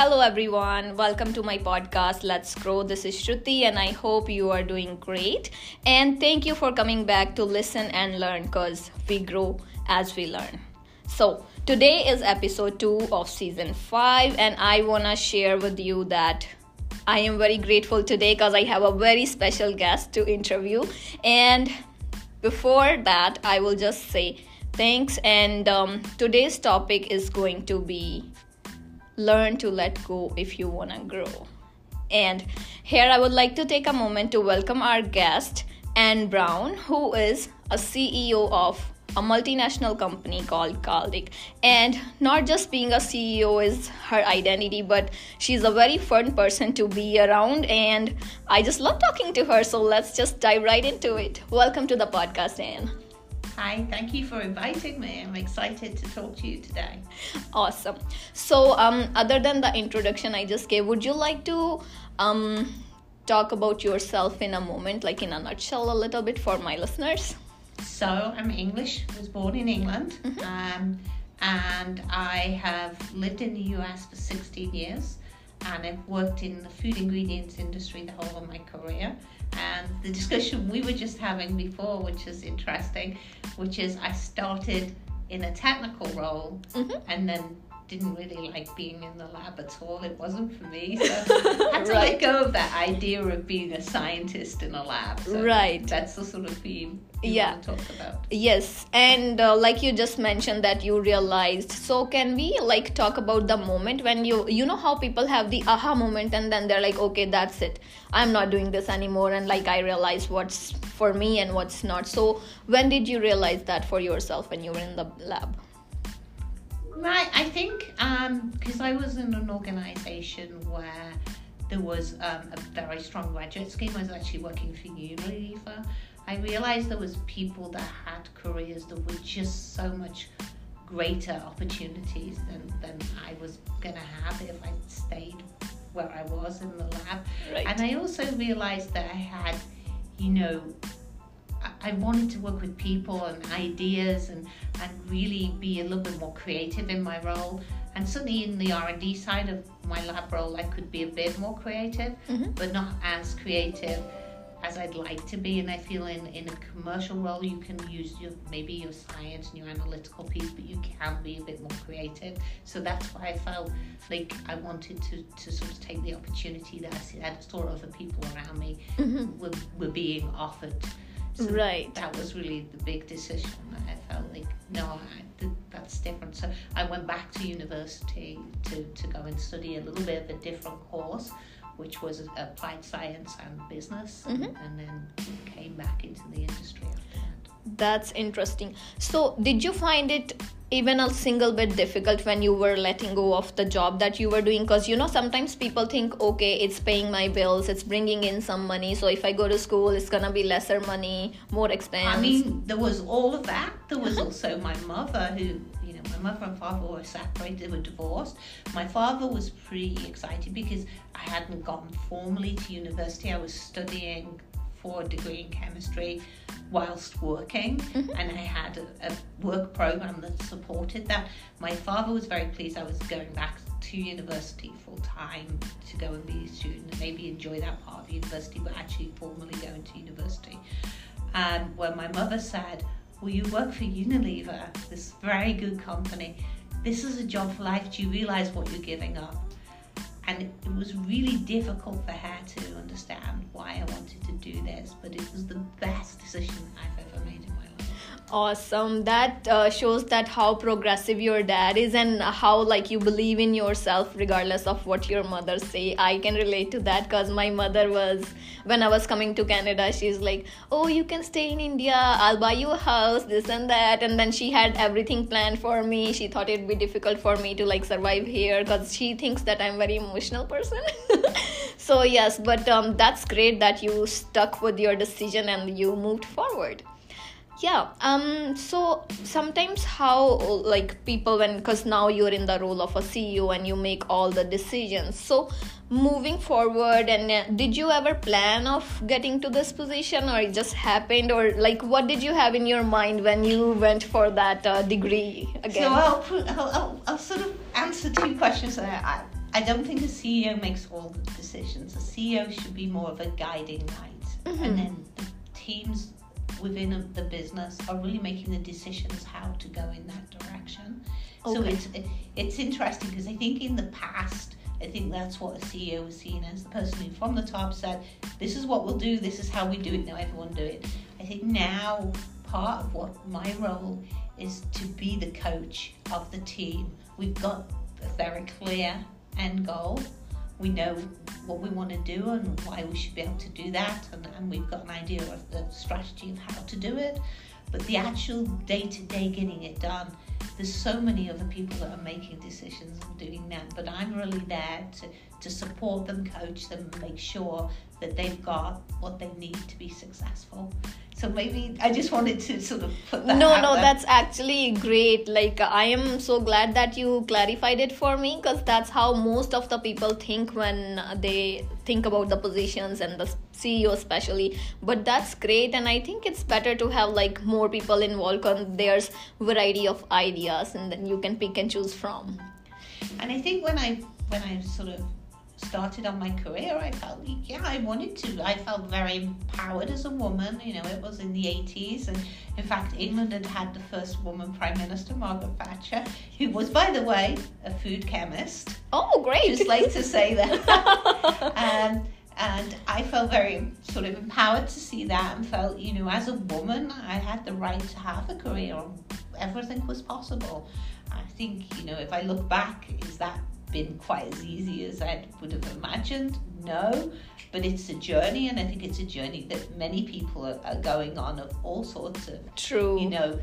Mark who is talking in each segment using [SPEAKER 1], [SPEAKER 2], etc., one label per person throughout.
[SPEAKER 1] Hello, everyone. Welcome to my podcast, Let's Grow. This is Shruti, and I hope you are doing great. And thank you for coming back to listen and learn because we grow as we learn. So, today is episode 2 of season 5, and I want to share with you that I am very grateful today because I have a very special guest to interview. And before that, I will just say thanks. And um, today's topic is going to be learn to let go if you want to grow. And here I would like to take a moment to welcome our guest, Anne Brown, who is a CEO of a multinational company called Caldic. And not just being a CEO is her identity, but she's a very fun person to be around. And I just love talking to her. So let's just dive right into it. Welcome to the podcast, Anne.
[SPEAKER 2] Hi, thank you for inviting me. I'm excited to talk to you today.
[SPEAKER 1] Awesome. So, um, other than the introduction I just gave, would you like to um, talk about yourself in a moment, like in a nutshell, a little bit for my listeners?
[SPEAKER 2] So, I'm English, I was born in England, mm-hmm. um, and I have lived in the US for 16 years, and I've worked in the food ingredients industry the whole of my career and the discussion we were just having before, which is interesting, which is I started in a technical role mm-hmm. and then didn't really like being in the lab at all. It wasn't for me. So I had to right. let go of that idea of being a scientist in a lab. So
[SPEAKER 1] right.
[SPEAKER 2] That's the sort of theme
[SPEAKER 1] yeah.
[SPEAKER 2] talk about.
[SPEAKER 1] Yes. And uh, like you just mentioned that you realized. So can we like talk about the moment when you you know how people have the aha moment and then they're like, okay, that's it. I'm not doing this anymore and like I realize what's for me and what's not. So when did you realize that for yourself when you were in the lab?
[SPEAKER 2] Right, I think because um, I was in an organisation where there was um, a very strong graduate scheme. I was actually working for Unilever. I realised there was people that had careers that were just so much greater opportunities than, than I was going to have if I stayed where I was in the lab. Right. And I also realised that I had, you know, I wanted to work with people and ideas and, and really be a little bit more creative in my role. And certainly in the R&D side of my lab role, I could be a bit more creative, mm-hmm. but not as creative as I'd like to be. And I feel in, in a commercial role, you can use your maybe your science and your analytical piece, but you can be a bit more creative. So that's why I felt like I wanted to, to sort of take the opportunity that I saw other people around me mm-hmm. were, were being offered
[SPEAKER 1] so right.
[SPEAKER 2] That was really the big decision. I felt like, no, I, that's different. So I went back to university to, to go and study a little bit of a different course, which was applied science and business, mm-hmm. and, and then came back into the industry after that.
[SPEAKER 1] That's interesting. So, did you find it even a single bit difficult when you were letting go of the job that you were doing. Because you know sometimes people think okay it's paying my bills it's bringing in some money so if i go to school it's gonna be lesser money more expense.
[SPEAKER 2] i mean there was all of that. There was also my mother who you know my mother and father were separated they were divorced. My father was pretty excited because i hadn't gone formally to university. I was studying for a degree in chemistry whilst working mm-hmm. and I had a, a, work program that supported that. My father was very pleased I was going back to university full time to go and be a student and maybe enjoy that part of university but actually formally going to university. And when my mother said, Will you work for Unilever, this very good company? This is a job for life. Do you realize what you're giving up? And it was really difficult for her to understand why I wanted to do this, but it was the best decision I've ever made.
[SPEAKER 1] Awesome. That uh, shows that how progressive your dad is and how like you believe in yourself regardless of what your mother say. I can relate to that because my mother was when I was coming to Canada, she's like, "Oh, you can stay in India. I'll buy you a house, this and that." And then she had everything planned for me. She thought it'd be difficult for me to like survive here because she thinks that I'm very emotional person. so yes, but um, that's great that you stuck with your decision and you moved forward yeah um so sometimes how like people when because now you're in the role of a ceo and you make all the decisions. So moving forward and uh, did you ever plan of getting to this position or it just happened? Or like what did you have in your mind when you went for that uh, degree again?
[SPEAKER 2] So I'll, I'll, I'll, I'll, sort of answer two questions I, I don't think a CEO makes all the decisions. A CEO should be more of a guiding light,
[SPEAKER 1] Mhm.
[SPEAKER 2] and then the teams within a- the business are really making the decisions how to go in that direction. So it's it, it's interesting because I think in the past, I think that's what a CEO was seen as the person who from the top said, "This is what we'll do. This is how we do it. Now everyone do it." I think now part of what my role is to be the coach of the team. We've got a very clear end goal. We know what we want to do and why we should be able to do that, and, and we've got an idea of the strategy of how to do it. But the actual day to day getting it done, there's so many other people that are making decisions and doing that. But I'm really there to, to support them, coach them, make sure that they've got what they need to be successful. So maybe I just wanted to sort of put that
[SPEAKER 1] no no
[SPEAKER 2] there.
[SPEAKER 1] that's actually great like i am so glad that you clarified it for me because that's how most of the people think when they think about the positions and the ceo especially but that's great and i think it's better to have like more people involved because there's variety of ideas and then you can pick and choose from
[SPEAKER 2] And I think when I when I sort of started on my career, I felt yeah, I wanted to. I felt very empowered as a woman. You know, it was in the eighties, and in fact, England had had the first woman prime minister, Margaret Thatcher, who was, by the way, a food chemist.
[SPEAKER 1] oh great
[SPEAKER 2] Just like to say that. um, and I felt very sort of empowered to see that, and felt you know, as a woman, I had the right to have a career. Everything was possible. I think, you know, if I look back, is that been quite as easy as I would have imagined? No, but it's a journey, and I think it's a journey that many people are, are going on of all sorts of,
[SPEAKER 1] true
[SPEAKER 2] you know,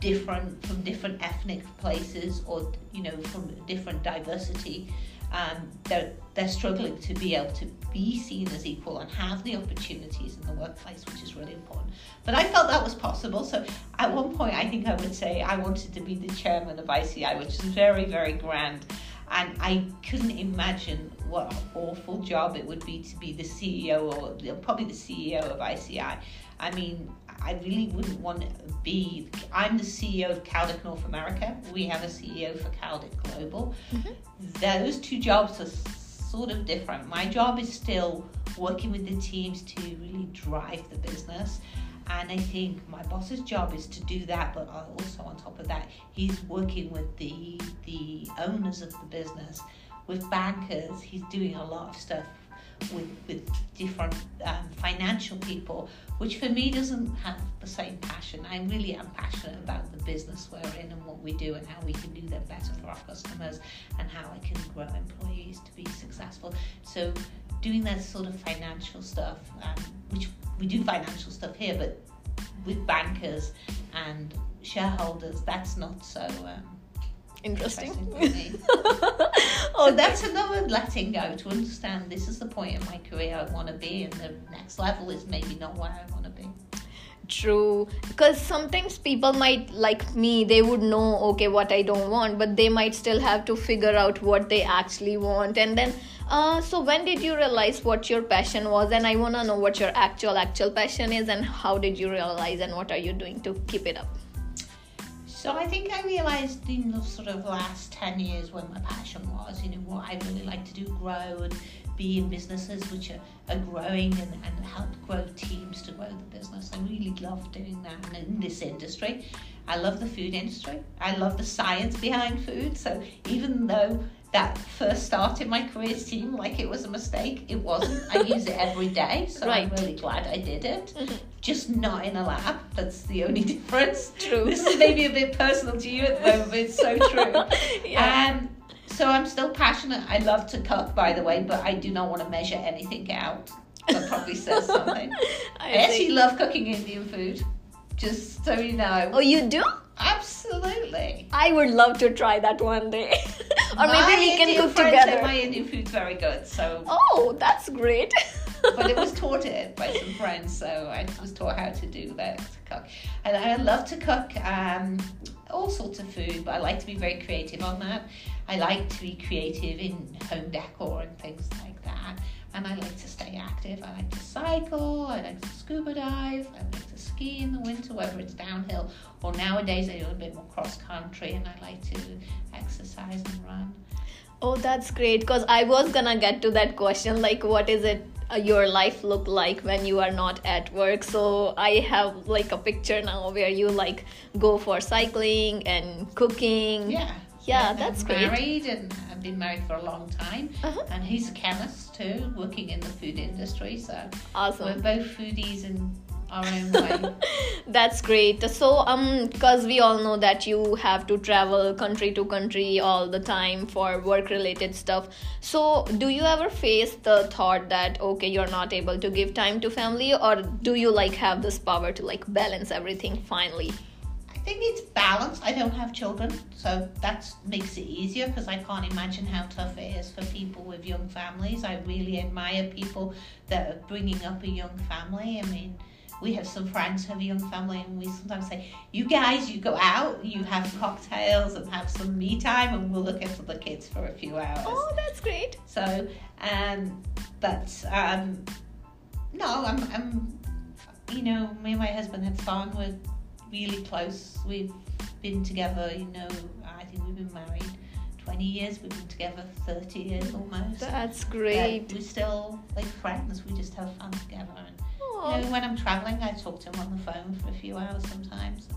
[SPEAKER 2] different from different ethnic places or you know from different diversity. Um, they're they're struggling to be able to be seen as equal and have the opportunities in the workplace, which is really important. But I felt that was possible. So at one point, I think I would say I wanted to be the chairman of ICI, which is very very grand. And I couldn't imagine what an awful job it would be to be the CEO or probably the CEO of ICI. I mean, I really wouldn't want to be. I'm the CEO of Caldic North America. We have a CEO for Caldic Global. Mm-hmm. Those two jobs are sort of different. My job is still working with the teams to really drive the business. And I think my boss's job is to do that, but also on top of that, he's working with the the owners of the business, with bankers. He's doing a lot of stuff with with different um, financial people, which for me doesn't have the same passion. I really am passionate about the business we're in and what we do and how we can do that better for our customers and how I can grow employees to be successful. So doing that sort of financial stuff, um, which we do financial stuff here, but with bankers and shareholders, that's not so um,
[SPEAKER 1] interesting
[SPEAKER 2] interesting for. So that's another letting go to understand this is the point in my career I want to be, and the next level is maybe not where I want to be.
[SPEAKER 1] True, because sometimes people might like me, they would know okay what I don't want, but they might still have to figure out what they actually want. And then, uh, so when did you realize what your passion was? And I wanna know what your actual actual passion is, and how did you realize, and what are you doing to keep it up?
[SPEAKER 2] So I think I realised in the sort of last 10 years when my passion was, you know, what I really like to do, grow and be in businesses which are, are growing and, and help grow teams to grow the business. I really love doing that and in this industry. I love the food industry. I love the science behind food. So even though that first start in my career seemed like it was a mistake, it wasn't. I use it every day, so I'm really glad I did it. Just not in a lab. That's the only difference.
[SPEAKER 1] True.
[SPEAKER 2] This is maybe a bit personal to you at the moment, but it's so true.
[SPEAKER 1] Yeah.
[SPEAKER 2] Um, so I'm still passionate. I love to cook, by the way, but I do not want to measure anything out. That probably says something. I,
[SPEAKER 1] I
[SPEAKER 2] actually love cooking Indian food. Just so you know.
[SPEAKER 1] Oh, you do?
[SPEAKER 2] Absolutely.
[SPEAKER 1] I would love to try that one day, or
[SPEAKER 2] My
[SPEAKER 1] maybe we can
[SPEAKER 2] Indian
[SPEAKER 1] cook together.
[SPEAKER 2] My Indian food's very good, so
[SPEAKER 1] Oh, that's great.
[SPEAKER 2] but it was taught it by some friends, so I was taught how to do that to cook. And I love to cook um, all sorts of food, but I like to be very creative on that. I like to be creative in home decor and things like that. And I like to stay active. I like to cycle. I like to scuba dive. I like to ski in the winter, whether it's downhill or nowadays I do a bit more cross country. And I like to exercise and run.
[SPEAKER 1] Oh, that's great. Because I was gonna get to that question like, what is it uh, your life look like when you are not at work? So I have like a picture now where you like go for cycling and cooking.
[SPEAKER 2] Yeah.
[SPEAKER 1] Yeah, that's great.
[SPEAKER 2] Married and Been married for a long time.
[SPEAKER 1] Uh-huh.
[SPEAKER 2] And he's a chemist too, working in the food industry. So
[SPEAKER 1] Awesome.
[SPEAKER 2] we're both foodies in our own way.
[SPEAKER 1] That's great. So, um, because we all know that you have to travel country to country all the time for work related stuff. So, do you ever face the thought that okay, you're not able to give time to family, or do you like have this power to like balance everything finally?
[SPEAKER 2] Think it's balanced. I don't have children, so that makes it easier because I can't imagine how tough it is for people with young families. I really admire people that are bringing up a young family. I mean, we have some friends who have a young family, and we sometimes say, "You guys, you go out, you have cocktails, and have some me time, and we'll look after the kids for a few hours."
[SPEAKER 1] Oh, that's great.
[SPEAKER 2] So, um, but um, no, I'm, I'm, you know, me and my husband had fun. We're really close. We've been together, you know, I think we've been married 20 years. We've been together 30 years almost.
[SPEAKER 1] That's
[SPEAKER 2] But
[SPEAKER 1] great.
[SPEAKER 2] we're still like friends. We just have fun together. And, you know, when I'm traveling, I talk to him on the phone for a few hours sometimes.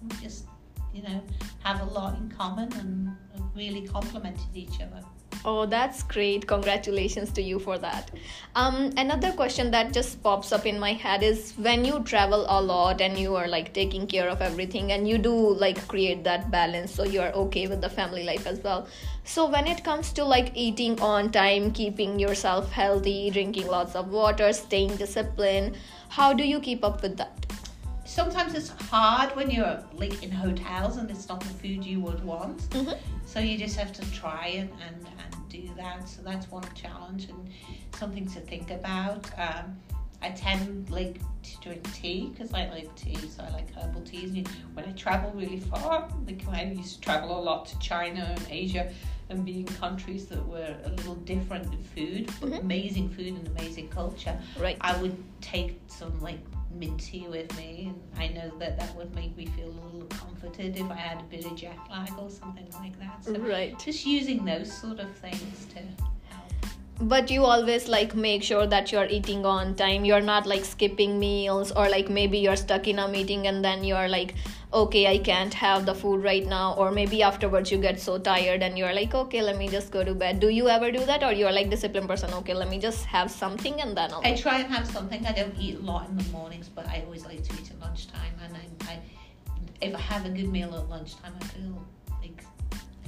[SPEAKER 2] And we just, you know, have a lot in common and really complemented each other.
[SPEAKER 1] Oh, that's great. Congratulations to you for that. Um, another question that just pops up in my head is when you travel a lot and you are like taking care of everything and you do like create that balance so you're okay with the family life as well. So when it comes to like eating on time, keeping yourself healthy, drinking lots of water, staying disciplined, how do you keep up with that?
[SPEAKER 2] Sometimes it's hard when you're like in hotels and it's not the food you would want.
[SPEAKER 1] Mhm.
[SPEAKER 2] So you just have to try and, and, and do that. So that's one challenge and something to think about. Um, I tend like to drink tea because I like tea, so I like herbal teas. And when I travel really far, like when I used to travel a lot to China and Asia, and be in countries that were a little different in food, but
[SPEAKER 1] Mhm.
[SPEAKER 2] amazing food and amazing culture.
[SPEAKER 1] Right.
[SPEAKER 2] I would take some like mint tea with me, and I know that that would make me feel a little comforted if I had a bit of jet lag or something like that. So
[SPEAKER 1] Right.
[SPEAKER 2] just using those sort of things to help.
[SPEAKER 1] But you always like make sure that you're eating on time. You're not like skipping meals or like maybe you're stuck in a meeting and then you're like, okay, I can't have the food right now. Or maybe afterwards you get so tired and you're like, okay, let me just go to bed. Do you ever do that? Or you're like disciplined person, okay, let me just have something and then I'll.
[SPEAKER 2] I try and have something. I don't eat a lot in the mornings, but I always like to eat at lunchtime. And I, I if I have a good meal at lunchtime, I feel like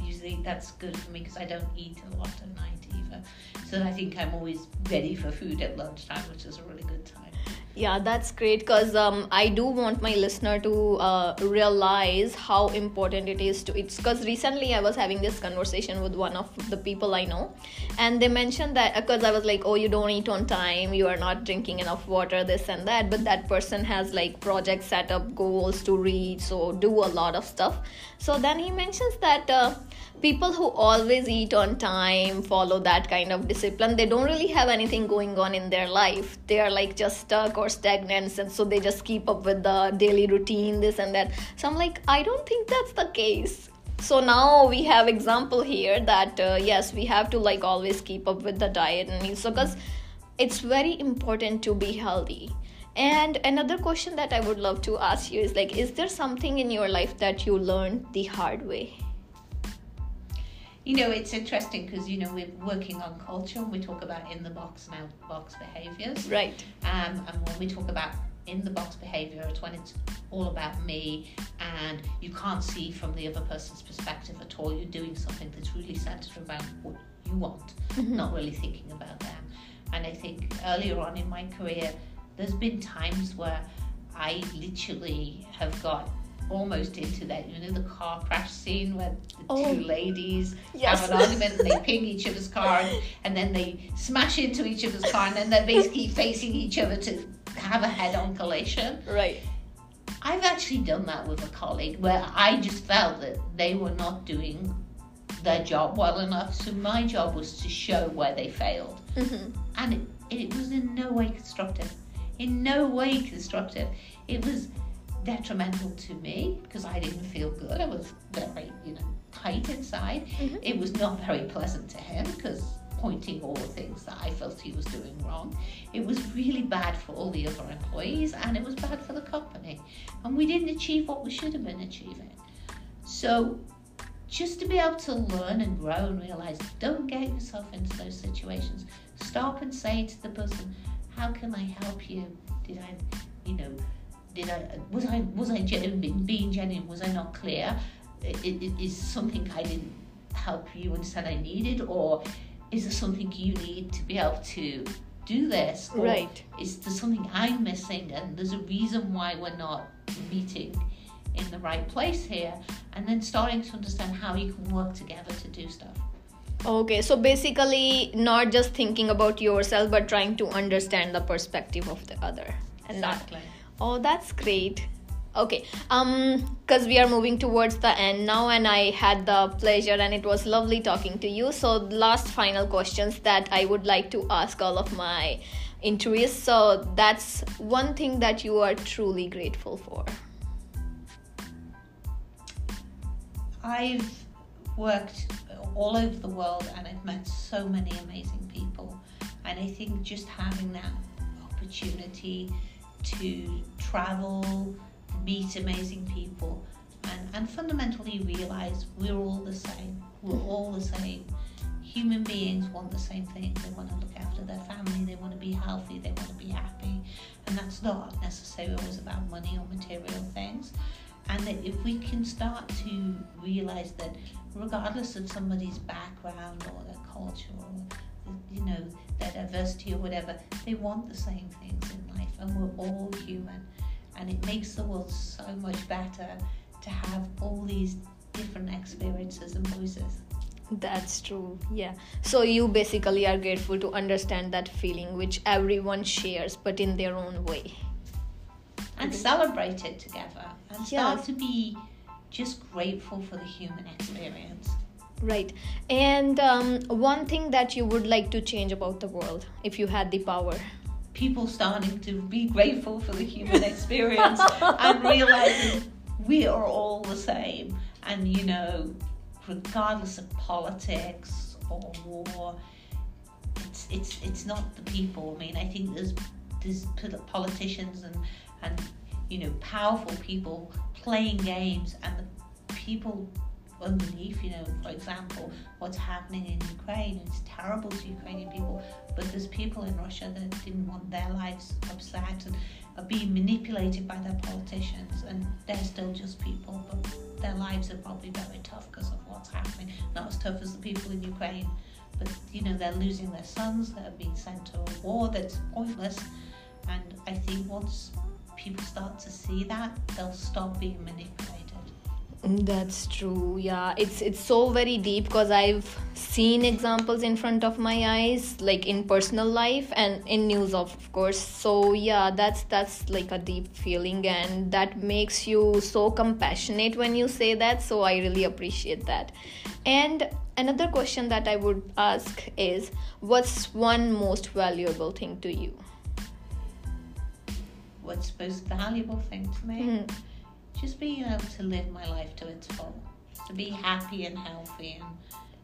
[SPEAKER 2] usually that's good for me because I don't eat a lot at night either. So I think I'm always ready for food at lunchtime, which is a really good time.
[SPEAKER 1] Yeah, that's great because um, I do want my listener to uh, realize how important it is to eat. Because recently I was having this conversation with one of the people I know, and they mentioned that because I was like, oh, you don't eat on time, you are not drinking enough water, this and that. But that person has like projects set up, goals to reach, so do a lot of stuff. So then he mentions that. Uh, people who always eat on time follow that kind of discipline they don't really have anything going on in their life. They are like just stuck or stagnant and so they just keep up with the daily routine this and that. So i'm like i don't think that's the case. So now we have example here that uh, yes we have to like always keep up with the diet and meals. So because it's very important to be healthy. And another question that i would love to ask you is like is there something in your life that you learned the hard way
[SPEAKER 2] You know, it's interesting because, you know, we're working on culture and we talk about in the box and out box behaviors.
[SPEAKER 1] right
[SPEAKER 2] Um, and when we talk about in the box behavior, it's when it's all about me and you can't see from the other person's perspective at all. You're doing something that's really centered around what you want, not really thinking about them. And I think earlier on in my career, there's been times where I literally have got almost into that, you know, the car crash scene where the
[SPEAKER 1] Oh.
[SPEAKER 2] two ladies
[SPEAKER 1] Yes.
[SPEAKER 2] have an argument and they ping each other's car and, and then they smash into each other's car and then they're basically facing each other to have a head-on collision.
[SPEAKER 1] right
[SPEAKER 2] I've actually done that with a colleague where I just felt that they were not doing their job well enough. So my job was to show where they failed.
[SPEAKER 1] mm-hmm.
[SPEAKER 2] And it, it was in no way constructive. In no way constructive. It was detrimental to me because I didn't feel good. I was very, you know, tight inside.
[SPEAKER 1] Mhm.
[SPEAKER 2] It was not very pleasant to him because pointing all the things that I felt he was doing wrong. It was really bad for all the other employees and it was bad for the company. And we didn't achieve what we should have been achieving. So just to be able to learn and grow and realize don't get yourself into those situations. Stop and say to the person, How can I help you? Did I you know did I was I was I being genuine? Was I not clear? I- i- i- Is something I didn't help you understand I needed, or is there something you need to be able to do this? Or
[SPEAKER 1] Right.
[SPEAKER 2] Is there something I'm missing, and there's a reason why we're not meeting in the right place here? And then starting to understand how you can work together to do stuff.
[SPEAKER 1] Okay, so basically, not just thinking about yourself, but trying to understand the perspective of the other, and not Oh, that's great. Okay, um, because we are moving towards the end now, and I had the pleasure, and it was lovely talking to you. So, last final questions that I would like to ask all of my interviews. So, that's one thing that you are truly grateful for.
[SPEAKER 2] I've worked all over the world and I've met so many amazing people. And I think just having that opportunity to travel, meet amazing people, and, and fundamentally realize we're all the same. We're all the same. Human beings want the same thing. They want to look after their family, they want to be healthy, they want to be happy. And that's not necessarily always about money or material things. And that if we can start to realize that regardless of somebody's background or their culture or you know their diversity or whatever, they want the same things in life, and we're all human. And it makes the world so much better to have all these different experiences and voices.
[SPEAKER 1] That's true, yeah. So, you basically are grateful to understand that feeling which everyone shares, but in their own way.
[SPEAKER 2] and celebrate it together and start
[SPEAKER 1] Yes.
[SPEAKER 2] to be just grateful for the human experience.
[SPEAKER 1] Right. And um, one thing that you would like to change about the world if you had the power.
[SPEAKER 2] People starting to be grateful for the human experience and realizing we are all the same. And you know, regardless of politics or war, it's it's it's not the people. I mean, I think there's there's politicians and and you know powerful people playing games, and the people underneath. You know, for example, what's happening in Ukraine. It's terrible to Ukrainian people, but there's people in Russia that didn't want their lives upset and are being manipulated by their politicians, and they're still just people, but their lives are probably very tough because of what's happening. Not as tough as the people in Ukraine, but you know they're losing their sons that are being sent to a war that's pointless. And I think once people start to see that, they'll stop being manipulated.
[SPEAKER 1] That's true. Yeah, it's it's so very deep because I've seen examples in front of my eyes, like in personal life and in news, of course. So yeah, that's that's like a deep feeling, and that makes you so compassionate when you say that. So I really appreciate that. And another question that I would ask is, what's one most valuable thing to you?
[SPEAKER 2] What's most valuable thing to me?
[SPEAKER 1] Mhm.
[SPEAKER 2] Just being able to live my life to its full, to be happy and healthy and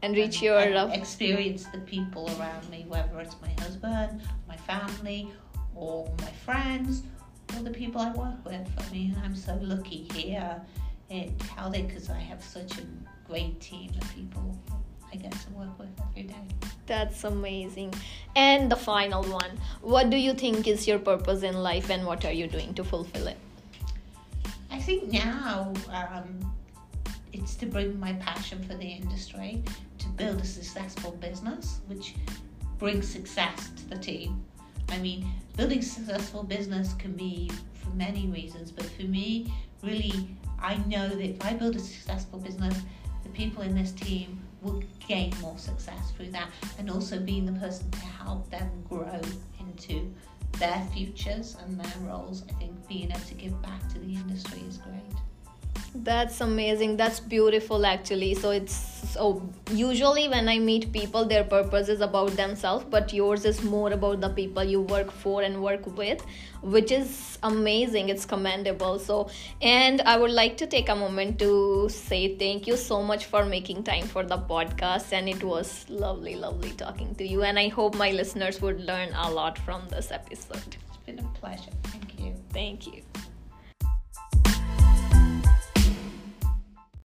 [SPEAKER 1] And reach
[SPEAKER 2] and-
[SPEAKER 1] your
[SPEAKER 2] and
[SPEAKER 1] love.
[SPEAKER 2] experience the people around me, whether it's my husband, my family, or my friends, or the people I work with. I mean, I'm so lucky here at Caldic because I have such a great team of people I get to work with every day.
[SPEAKER 1] That's amazing. And the final one. What do you think is your purpose in life and what are you doing to fulfill it?
[SPEAKER 2] I think now um, it's to bring my passion for the industry, to build a successful business, which brings success to the team. I mean, building a successful business can be for many reasons, but for me, really, I know that if I build a successful business, the people in this team will gain more success through that, and also being the person to help them grow into their futures and their roles. I think being able to give back to the industry is great.
[SPEAKER 1] That's amazing. That's beautiful, actually. So it's so usually when i meet people their purpose is about themselves but yours is more about the people you work for and work with which is amazing it's commendable so and i would like to take a moment to say thank you so much for making time for the podcast and it was lovely lovely talking to you and i hope my listeners would learn a lot from this episode
[SPEAKER 2] It's been a pleasure. Thank you.
[SPEAKER 1] thank you